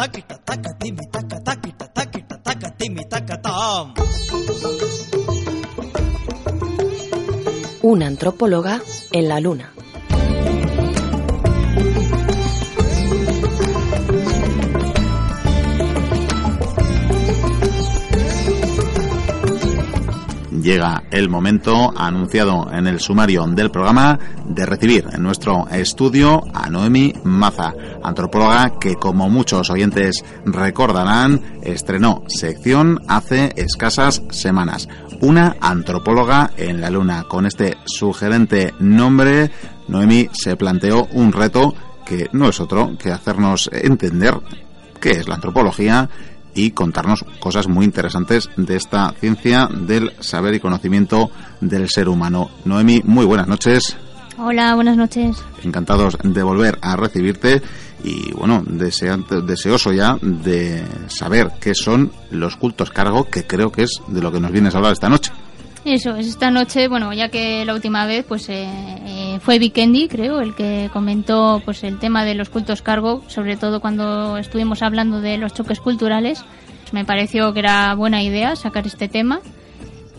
taquita, taca, timi, taca, taquita, taquita, taca, timi, taca, tam. Una antropóloga en la luna. llega el momento anunciado en el sumario del programa de recibir en nuestro estudio a Noemi Maza, antropóloga que como muchos oyentes recordarán estrenó sección hace escasas semanas. Una antropóloga en la luna. Con este sugerente nombre, Noemi se planteó un reto que no es otro que hacernos entender qué es la antropología y contarnos cosas muy interesantes de esta ciencia del saber y conocimiento del ser humano. Noemi, muy buenas noches. Hola, buenas noches. Encantados de volver a recibirte y bueno, deseoso ya de saber qué son los cultos cargo, que creo que es de lo que nos vienes a hablar esta noche. Eso es, esta noche, bueno, ya que la última vez pues eh, eh, fue Vikendi, creo, el que comentó pues el tema de los cultos cargo, sobre todo cuando estuvimos hablando de los choques culturales, pues, me pareció que era buena idea sacar este tema.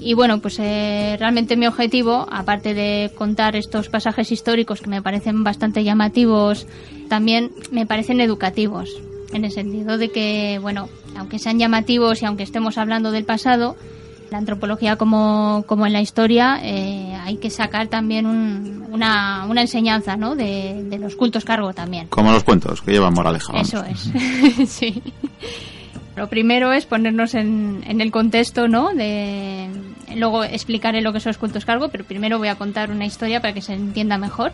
Y bueno, pues eh, realmente mi objetivo, aparte de contar estos pasajes históricos que me parecen bastante llamativos, también me parecen educativos, en el sentido de que, bueno, aunque sean llamativos y aunque estemos hablando del pasado, la antropología como, como en la historia, eh, hay que sacar también una, una enseñanza ¿no? de, de, los cultos cargo también. Como los cuentos, que llevan moraleja. Eso es, sí. Lo primero es ponernos en, en, el contexto, ¿no? De, luego explicaré lo que son los cultos cargo, pero primero voy a contar una historia para que se entienda mejor.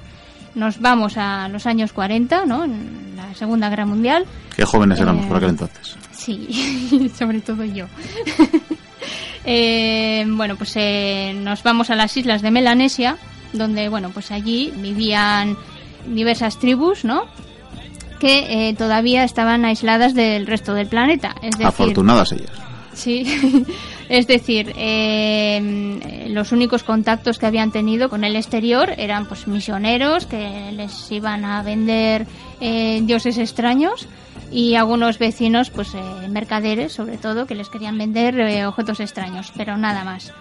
Nos vamos a los años 40, ¿no? En la Segunda Guerra Mundial. Qué jóvenes éramos por aquel entonces. Sí, sobre todo yo. Eh, bueno, pues eh, nos vamos a las islas de Melanesia, donde, bueno, pues allí vivían diversas tribus, ¿no? Que eh, todavía estaban aisladas del resto del planeta. Es decir, Afortunadas ellas. Sí, es decir, eh, los únicos contactos que habían tenido con el exterior eran pues misioneros que les iban a vender eh, dioses extraños y algunos vecinos, pues eh, mercaderes sobre todo, que les querían vender eh, objetos extraños, pero nada más.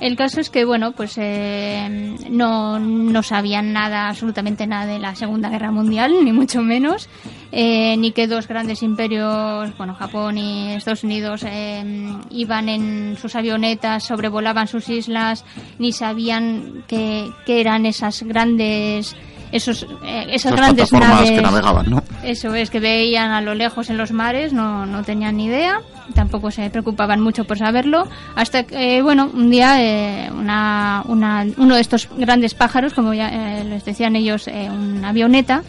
El caso es que, bueno, pues eh, no, no sabían nada, absolutamente nada de la Segunda Guerra Mundial, ni mucho menos, eh, ni que dos grandes imperios, bueno, Japón y Estados Unidos, eh, iban en sus avionetas, sobrevolaban sus islas, ni sabían qué eran esas grandes esos eh, esas grandes naves que navegaban, ¿no? Eso es que veían a lo lejos en los mares, no, no tenían ni idea, tampoco se preocupaban mucho por saberlo, hasta que eh, bueno, un día eh, una, una, uno de estos grandes pájaros, como ya eh, les decían ellos, eh, una avioneta,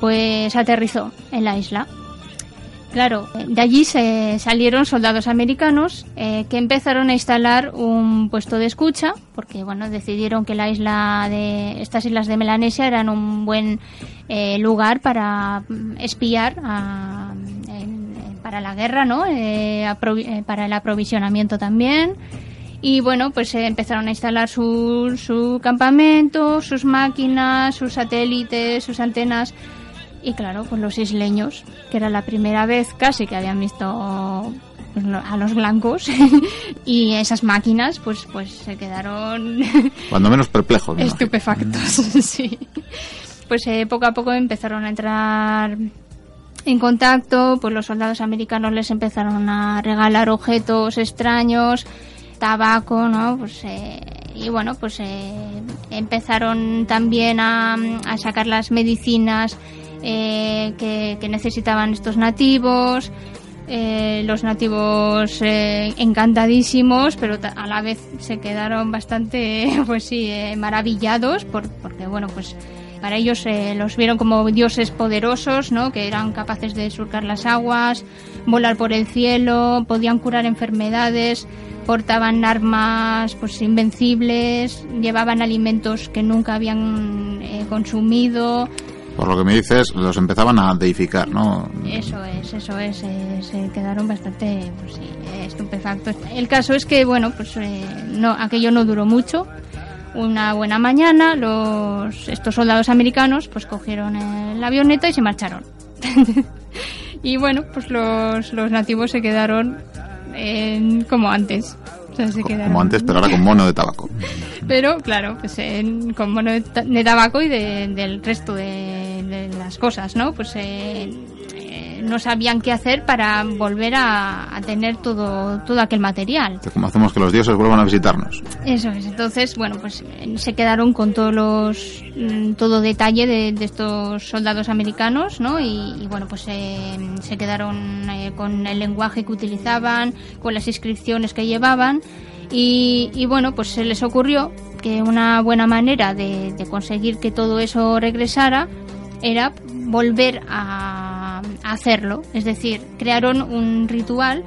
pues aterrizó en la isla. Claro, de allí se salieron soldados americanos eh, que empezaron a instalar un puesto de escucha, porque bueno, decidieron que la isla de estas islas de Melanesia eran un buen eh, lugar para mm, espiar para la guerra, ¿no? Eh, para el aprovisionamiento también. Y bueno, pues empezaron a instalar su, su campamento, sus máquinas, sus satélites, sus antenas y claro, pues los isleños, que era la primera vez casi que habían visto pues, a los blancos y esas máquinas pues pues se quedaron cuando menos perplejos estupefactos sí. Pues eh, poco a poco empezaron a entrar en contacto pues los soldados americanos les empezaron a regalar objetos extraños tabaco no pues eh, y bueno pues eh, empezaron también a, a sacar las medicinas eh, que, necesitaban estos nativos. Eh, los nativos eh, encantadísimos, pero a la vez se quedaron bastante, pues sí, eh, maravillados, por, porque bueno, pues para ellos los vieron como dioses poderosos, ¿no? Que eran capaces de surcar las aguas, volar por el cielo, podían curar enfermedades, portaban armas pues invencibles, llevaban alimentos que nunca habían consumido, por lo que me dices, los empezaban a deificar, ¿no? Eso es, eso es. Eh, se quedaron bastante pues, sí, estupefactos. El caso es que, bueno, pues eh, no, aquello no duró mucho. Una buena mañana, los, estos soldados americanos pues cogieron la avioneta y se marcharon. Y bueno, pues los, los nativos se quedaron en- como antes. O sea, se quedaron- Como antes, pero ahora con mono de tabaco. Pero claro, pues en- con mono de, ta- de tabaco y de- del resto de las cosas, ¿no? Pues eh, eh, no sabían qué hacer para volver a, a tener todo, todo aquel material. Como hacemos que los dioses vuelvan a visitarnos. Eso es, entonces, bueno, pues eh, se quedaron con todos los, mm, todo detalle de, de estos soldados americanos, ¿no? Y, y, bueno, pues eh, se quedaron con el lenguaje que utilizaban, con las inscripciones que llevaban y, y, bueno, pues se les ocurrió que una buena manera de, de conseguir que todo eso regresara era volver a, hacerlo, es decir, crearon un ritual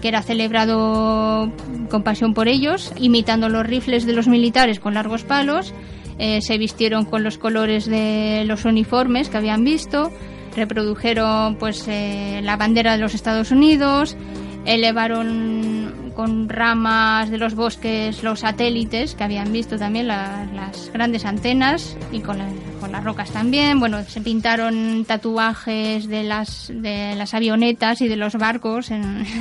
que era celebrado con pasión por ellos, imitando los rifles de los militares con largos palos, eh, se vistieron con los colores de los uniformes que habían visto, reprodujeron pues eh, la bandera de los Estados Unidos, elevaron con ramas de los bosques los satélites que habían visto también la- las grandes antenas y con, la- con las rocas también. Bueno se pintaron tatuajes de las de las avionetas y de los barcos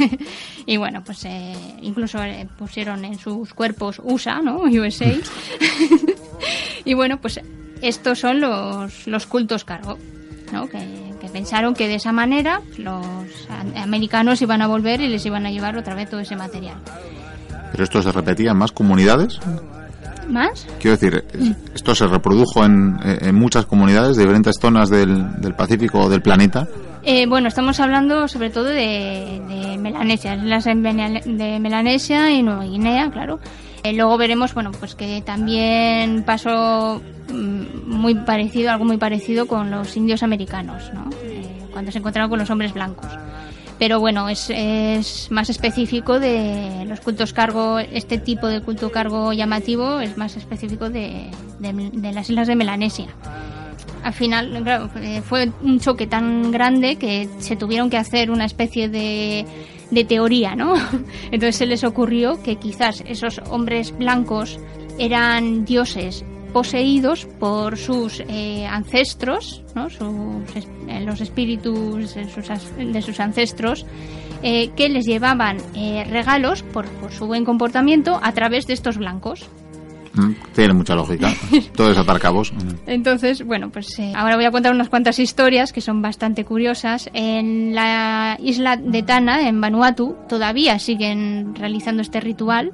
y bueno pues eh, incluso eh, pusieron en sus cuerpos USA no USA y bueno pues estos son los los cultos cargo ¿no? que pensaron que de esa manera los americanos iban a volver y les iban a llevar otra vez todo ese material. Pero esto se repetía en más comunidades. ¿Más? Quiero decir, es- esto se reprodujo en, en muchas comunidades de diferentes zonas del, del Pacífico o del planeta. Eh, bueno, estamos hablando sobre todo de, de Melanesia, las de Melanesia y Nueva Guinea, claro. Eh, luego veremos, bueno, pues que también pasó mm, muy parecido, algo muy parecido con los indios americanos, ¿no? Eh, cuando se encontraron con los hombres blancos. Pero bueno, es, más específico de los cultos cargo, este tipo de culto cargo llamativo es más específico de las islas de Melanesia al final claro, eh, fue un choque tan grande que se tuvieron que hacer una especie de, de teoría, ¿no? Entonces se les ocurrió que quizás esos hombres blancos eran dioses poseídos por sus eh, ancestros, ¿no? Sus eh, los espíritus de sus, ancestros, eh, que les llevaban eh, regalos por su buen comportamiento a través de estos blancos. Mm, Tiene mucha lógica. Todo es atar cabos. Mm. Entonces, bueno, pues eh, ahora voy a contar unas cuantas historias que son bastante curiosas. En la isla de Tana, en Vanuatu, todavía siguen realizando este ritual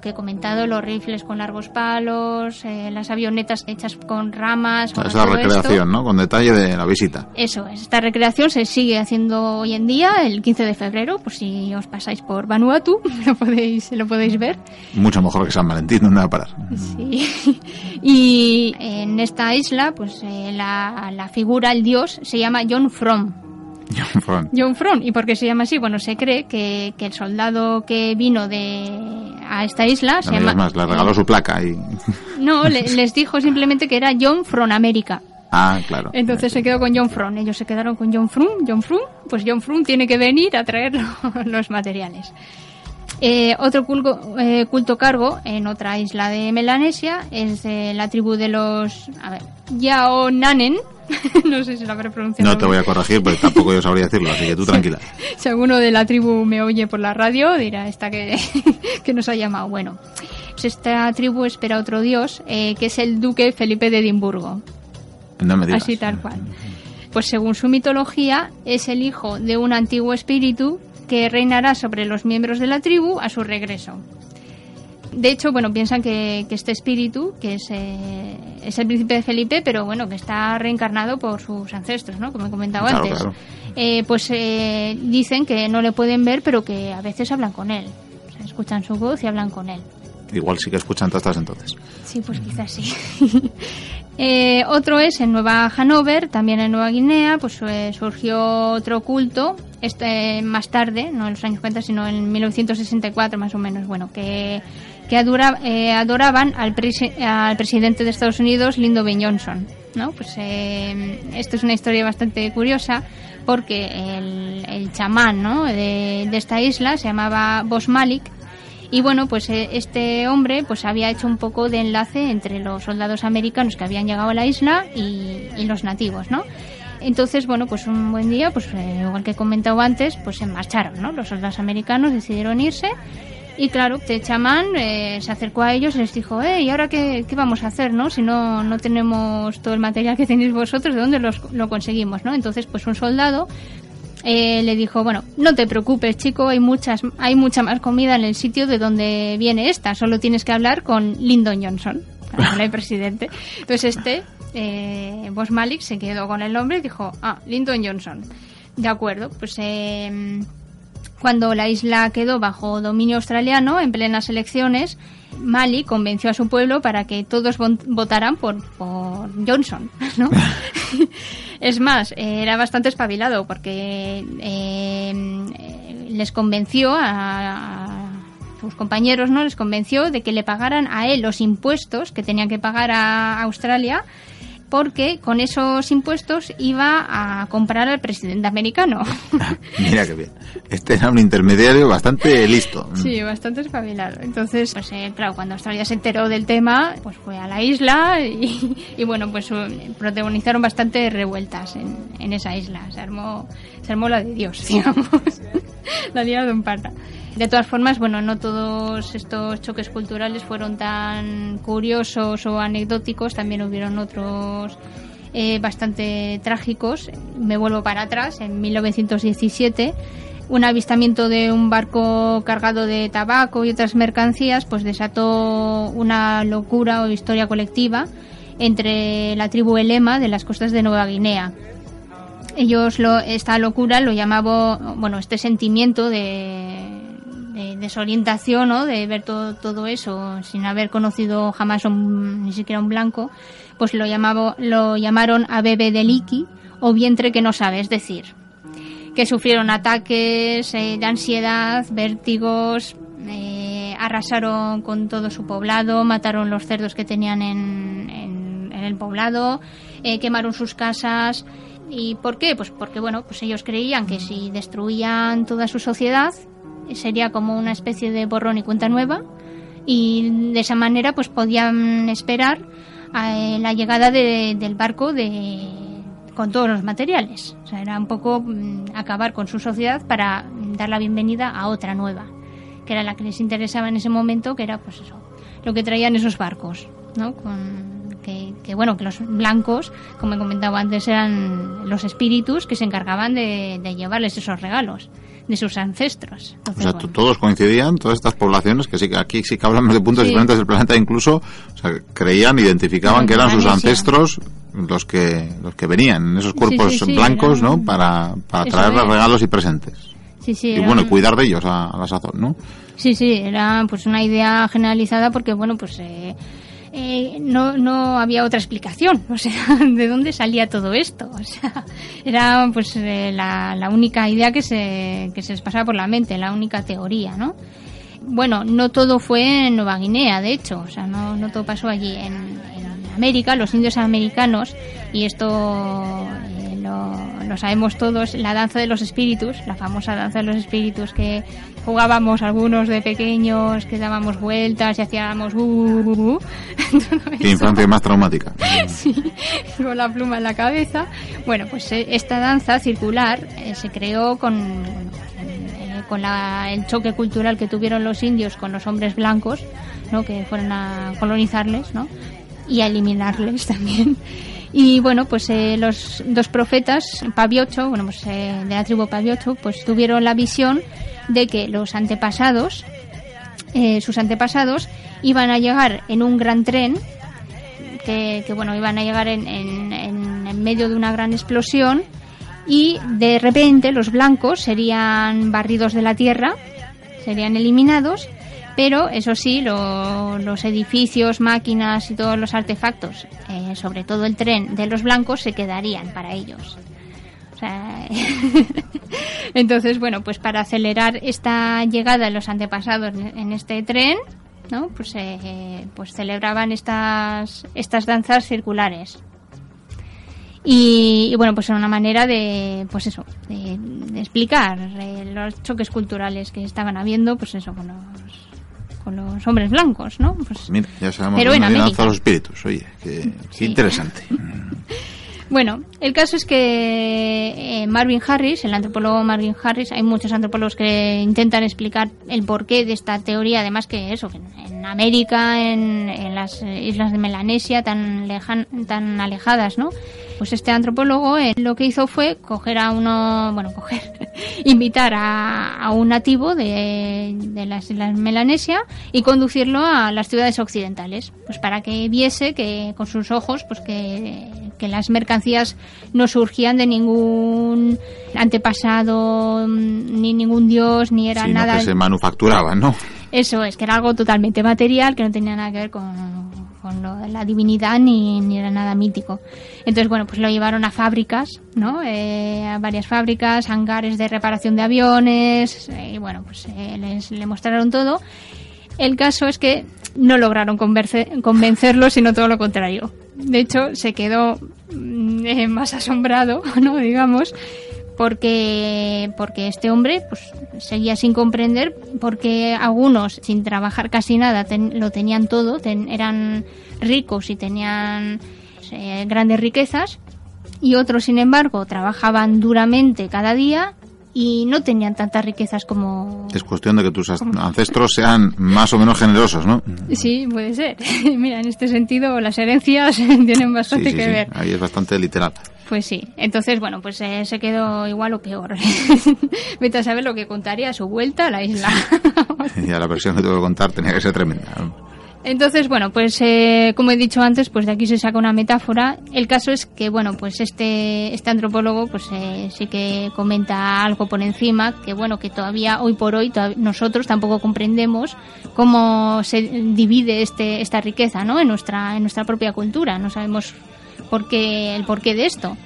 que he comentado, los rifles con largos palos, eh, las avionetas hechas con ramas. bueno, Esa recreación, esto. ¿no? Con detalle de la visita. Eso es, esta recreación se sigue haciendo hoy en día, el 15 de febrero, por si os pasáis por Vanuatu, lo podéis, lo podéis ver. Mucho mejor que San Valentín, ¿dónde va a parar? Sí. Y en esta isla, pues eh, la, la figura, el dios, se llama John From. John Fron. John From. ¿Y por qué se llama así? Bueno, se cree que, que el soldado que vino de a esta isla se No digas llama... más, le regaló su placa y... No, le- les dijo simplemente que era John From América. Ah, claro. Entonces se quedó con John From. Ellos se quedaron con John From. John From, pues John From tiene que venir a traer lo- los materiales. Eh, otro culto, eh, culto cargo en otra isla de Melanesia es de la tribu de los a ver, Yaonanen. no sé si lo habré pronunciado. No te voy a corregir, pero tampoco yo sabría decirlo, así que tú tranquila. Si alguno de la tribu me oye por la radio, dirá esta que, que nos ha llamado. Bueno, pues esta tribu espera otro dios, eh, que es el duque Felipe de Edimburgo. No me digas. Así tal cual. Pues según su mitología, es el hijo de un antiguo espíritu que reinará sobre los miembros de la tribu a su regreso. De hecho, bueno, piensan que, que este espíritu, que es, eh, es el príncipe de Felipe, pero bueno, que está reencarnado por sus ancestros, ¿no? Como he comentado Claro, antes. claro. Eh, pues eh, dicen que no le pueden ver, pero que a veces hablan con él. O sea, escuchan su voz y hablan con él. Igual sí que escuchan todas estas entonces. Sí, pues quizás sí. Eh, otro es en Nueva Hanover, también en Nueva Guinea, pues eh, surgió otro culto, este más tarde, no en los años 50, sino en 1964 más o menos, bueno, que, que adora- eh, adoraban al, presi- al presidente de Estados Unidos, Lyndon B. Johnson, ¿no? Pues eh, esto es una historia bastante curiosa porque el, el chamán, ¿no? de, de esta isla se llamaba Bos Malik y bueno, pues eh, este hombre pues había hecho un poco de enlace entre los soldados americanos que habían llegado a la isla y, y los nativos, ¿no? Entonces, bueno, pues un buen día, pues eh, igual que he comentado antes, pues se marcharon, ¿no? Los soldados americanos decidieron irse y claro, Te chamán eh, se acercó a ellos y les dijo, eh, ¿y ahora qué, qué, vamos a hacer, no? Si no, no tenemos todo el material que tenéis vosotros, ¿de dónde los, lo conseguimos, no? Entonces, pues un soldado eh, le dijo, bueno, no te preocupes, chico, hay muchas, hay mucha más comida en el sitio de donde viene esta, solo tienes que hablar con Lyndon Johnson, el presidente. Entonces este, eh, Boss Malik, se quedó con el nombre y dijo, ah, Lyndon Johnson. De acuerdo, pues eh, cuando la isla quedó bajo dominio australiano en plenas elecciones, Mali convenció a su pueblo para que todos votaran por, por Johnson, ¿no? es más, era bastante espabilado porque eh, les convenció a, sus compañeros, ¿no? Les convenció de que le pagaran a él los impuestos que tenían que pagar a Australia porque con esos impuestos iba a comprar al presidente americano. Mira qué bien. Este era un intermediario bastante listo. Sí, bastante espabilado. Entonces, pues eh, claro, cuando Australia se enteró del tema, pues fue a la isla y, y bueno, pues uh, protagonizaron bastante revueltas en, en, esa isla. Se armó, se armó la de Dios, digamos. la de un pata. De todas formas, bueno, no todos estos choques culturales fueron tan curiosos o anecdóticos, también hubieron otros eh, bastante trágicos. Me vuelvo para atrás, en 1917 un avistamiento de un barco cargado de tabaco y otras mercancías pues desató una locura o historia colectiva entre la tribu Elema de las costas de Nueva Guinea. Ellos lo, esta locura lo llamaban, bueno, este sentimiento de, de desorientación, ¿no? De ver todo, todo eso sin haber conocido jamás un, ni siquiera un blanco, pues lo, lo llamaron a bebé de liqui o vientre que no sabe, es decir, que sufrieron ataques eh, de ansiedad, vértigos, eh, arrasaron con todo su poblado, mataron los cerdos que tenían en, en, en el poblado, eh, quemaron sus casas. ¿Y por qué? Pues porque bueno, pues ellos creían que si destruían toda su sociedad, sería como una especie de borrón y cuenta nueva. Y de esa manera pues podían esperar a la llegada de, del barco de con todos los materiales. O sea era un poco mm, acabar con su sociedad para dar la bienvenida a otra nueva que era la que les interesaba en ese momento que era pues eso lo que traían esos barcos no con que, que, bueno, que los blancos, como he comentado antes, eran los espíritus que se encargaban de llevarles esos regalos de sus ancestros. Entonces, o sea, bueno. todos coincidían, todas estas poblaciones, que sí, aquí sí que hablamos de puntos sí. diferentes del planeta incluso, o sea, creían, identificaban que eran sus ancestros los que los que venían en esos cuerpos sí, blancos, ¿no? Para, para traerles regalos y presentes. Sí, sí, y bueno, cuidar de ellos a, a, la sazón, ¿no? Sí, sí, era pues una idea generalizada porque, bueno, pues... Eh, eh, no, no había otra explicación. O sea, ¿de dónde salía todo esto? O sea, era pues eh, la, la, única idea que se, que se les pasaba por la mente, la única teoría, ¿no? Bueno, no todo fue en Nueva Guinea, de hecho, o sea, no, no todo pasó allí. En, América, los indios americanos, y esto lo, sabemos todos, la danza de los espíritus, la famosa danza de los espíritus que jugábamos algunos de pequeños, que dábamos vueltas y hacíamos uh, uh, uh, Qué infancia más traumática. sí, con la pluma en la cabeza. Bueno, pues eh, esta danza circular eh, se creó con, eh, con la, el choque cultural que tuvieron los indios con los hombres blancos, ¿no? que fueron a colonizarles, ¿no? y a eliminarles también. Y bueno, pues eh, los dos profetas, Paviocho, bueno, pues eh, de la tribu Paviocho, pues tuvieron la visión de que los antepasados, eh, sus antepasados, iban a llegar en un gran tren, que, que bueno, iban a llegar en, en, en, medio de una gran explosión, y de repente los blancos serían barridos de la tierra, serían eliminados, pero eso sí, lo, los edificios, máquinas y todos los artefactos, eh, sobre todo el tren de los blancos, se quedarían para ellos. O sea, entonces, bueno, pues para acelerar esta llegada de los antepasados en este tren, ¿no? Pues, eh, pues celebraban estas, estas danzas circulares. Y, bueno, pues era una manera de, pues eso, de, de explicar eh, los choques culturales que estaban habiendo, pues eso, con los, con los hombres blancos, ¿no? Pues, Mira, ya sabemos pero en América. los espíritus, oye, qué, qué interesante. Bueno, el caso es que eh, Marvin Harris, el antropólogo Marvin Harris, hay muchos antropólogos que intentan explicar el porqué de esta teoría, además que eso, que en América, en, en las islas de Melanesia, tan, lejan, tan alejadas, ¿no? Pues este antropólogo eh, lo que hizo fue coger a uno, bueno, coger, invitar a, a un nativo de, de las islas Melanesia y conducirlo a las ciudades occidentales, pues para que viese que con sus ojos, pues que, que las mercancías no surgían de ningún antepasado, mm, ni ningún dios, ni era Sino nada. que se manufacturaban, ¿no? Eso es, que era algo totalmente material, que no tenía nada que ver con, con lo la divinidad ni, ni era nada mítico. Entonces, bueno, pues lo llevaron a fábricas, ¿no? Eh, a varias fábricas, hangares de reparación de aviones, eh, y bueno, pues eh, les, le mostraron todo. El caso es que no lograron convencerlo, sino todo lo contrario. De hecho, se quedó mm, eh, más asombrado, ¿no? Digamos, porque porque este hombre pues seguía sin comprender porque algunos sin trabajar casi nada lo tenían todo ten- eran ricos y tenían grandes riquezas y otros sin embargo trabajaban duramente cada día y no tenían tantas riquezas como Es cuestión de que tus ancestros sean más o menos generosos, ¿no? sí puede ser mira en este sentido las herencias tienen bastante Sí, sí, que sí. ver Ahí es bastante literal. Pues sí, entonces bueno, pues eh, se quedó igual o peor. Vete a saber lo que contaría a su vuelta a la isla. Y a la versión que tengo que contar tenía que ser tremenda. Entonces bueno, pues eh, como he dicho antes, pues de aquí se saca una metáfora. El caso es que bueno, pues este este antropólogo pues eh, sí que comenta algo por encima que bueno que todavía hoy por hoy nosotros tampoco comprendemos cómo se divide este esta riqueza, ¿no? En nuestra en nuestra propia cultura, no sabemos por qué, el porqué de esto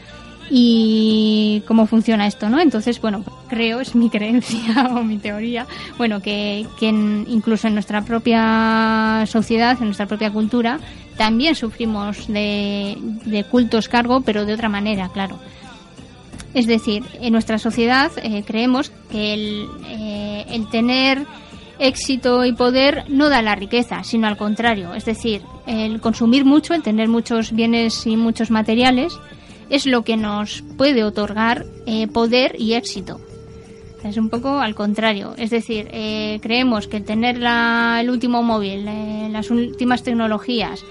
y cómo funciona esto, ¿no? Entonces, bueno, creo, es mi creencia o mi teoría, bueno, que, en- incluso en nuestra propia sociedad, en nuestra propia cultura, también sufrimos de, de cultos cargo, pero de otra manera, claro. Es decir, en nuestra sociedad eh, creemos que el, eh, el tener éxito y poder no da la riqueza, sino al contrario. Es decir, el consumir mucho, el tener muchos bienes y muchos materiales, es lo que nos puede otorgar eh, poder y éxito. Es un poco al contrario. Es decir, eh, creemos que tener la- el último móvil, eh, las últimas tecnologías,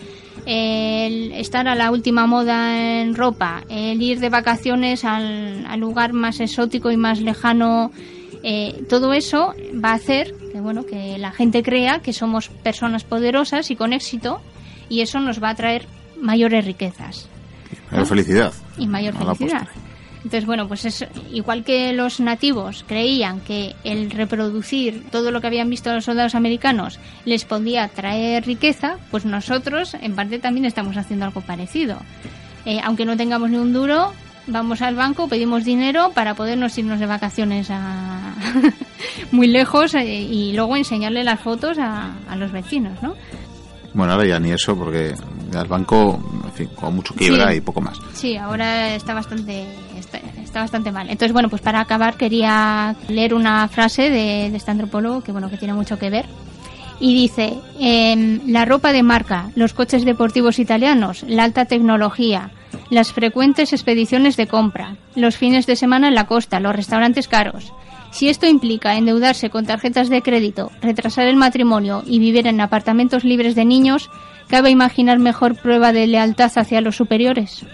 el estar a la última moda en ropa, el ir de vacaciones al, al lugar más exótico y más lejano, todo eso va a hacer que bueno que la gente crea que somos personas poderosas y con éxito y eso nos va a traer mayores riquezas Mayor felicidad. y mayor felicidad. Entonces, bueno, pues es igual que los nativos creían que el reproducir todo lo que habían visto los soldados americanos les podía traer riqueza, pues nosotros en parte también estamos haciendo algo parecido. Eh, aunque no tengamos ni un duro, vamos al banco, pedimos dinero para podernos irnos de vacaciones a muy lejos eh, y luego enseñarle las fotos a, a los vecinos, ¿no? Bueno, ahora ya ni eso, porque ya el banco, fin, con mucho quiebra Sí. y poco más. Sí, ahora está bastante está, está bastante mal. Entonces, bueno, pues para acabar quería leer una frase de, de este antropólogo que bueno que tiene mucho que ver. Y dice, em, la ropa de marca, los coches deportivos italianos, la alta tecnología, las frecuentes expediciones de compra, los fines de semana en la costa, los restaurantes caros. Si esto implica endeudarse con tarjetas de crédito, retrasar el matrimonio y vivir en apartamentos libres de niños, ¿cabe imaginar mejor prueba de lealtad hacia los superiores?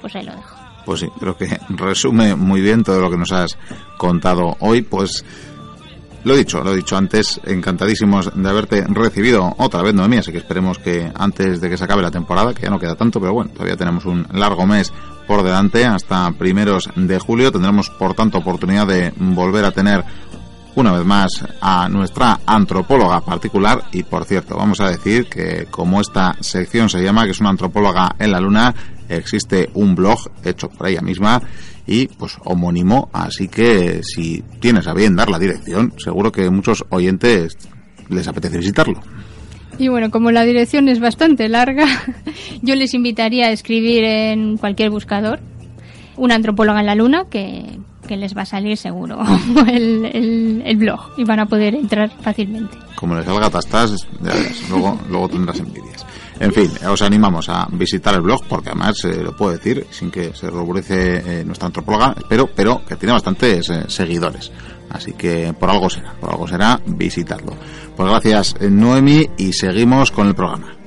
Pues ahí lo dejo. Pues sí, creo que resume muy bien todo lo que nos has contado hoy. Pues lo he dicho, lo he dicho antes, encantadísimos de haberte recibido otra vez, Noemí, así que esperemos que antes de que se acabe la temporada, que ya no queda tanto, pero bueno, todavía tenemos un largo mes por delante, hasta primeros de julio, tendremos por tanto oportunidad de volver a tener una vez más a nuestra antropóloga particular. Y por cierto vamos a decir que como esta sección se llama que es una antropóloga en la luna existe un blog hecho por ella misma y pues homónimo. Así que si tienes a bien dar la dirección seguro que muchos oyentes les apetece visitarlo. Y bueno, como la dirección es bastante larga, yo les invitaría a escribir en cualquier buscador una antropóloga en la luna, que, que les va a salir seguro el, el, blog y van a poder entrar fácilmente. Como les salga tastas, ya luego, luego tendrás envidias. En fin, os animamos a visitar el blog porque además eh, lo puedo decir sin que se ruborice eh, nuestra antropóloga, pero, pero que tiene bastantes eh, seguidores. Así que por algo será, por algo será, visitadlo. Pues gracias Noemi y seguimos con el programa.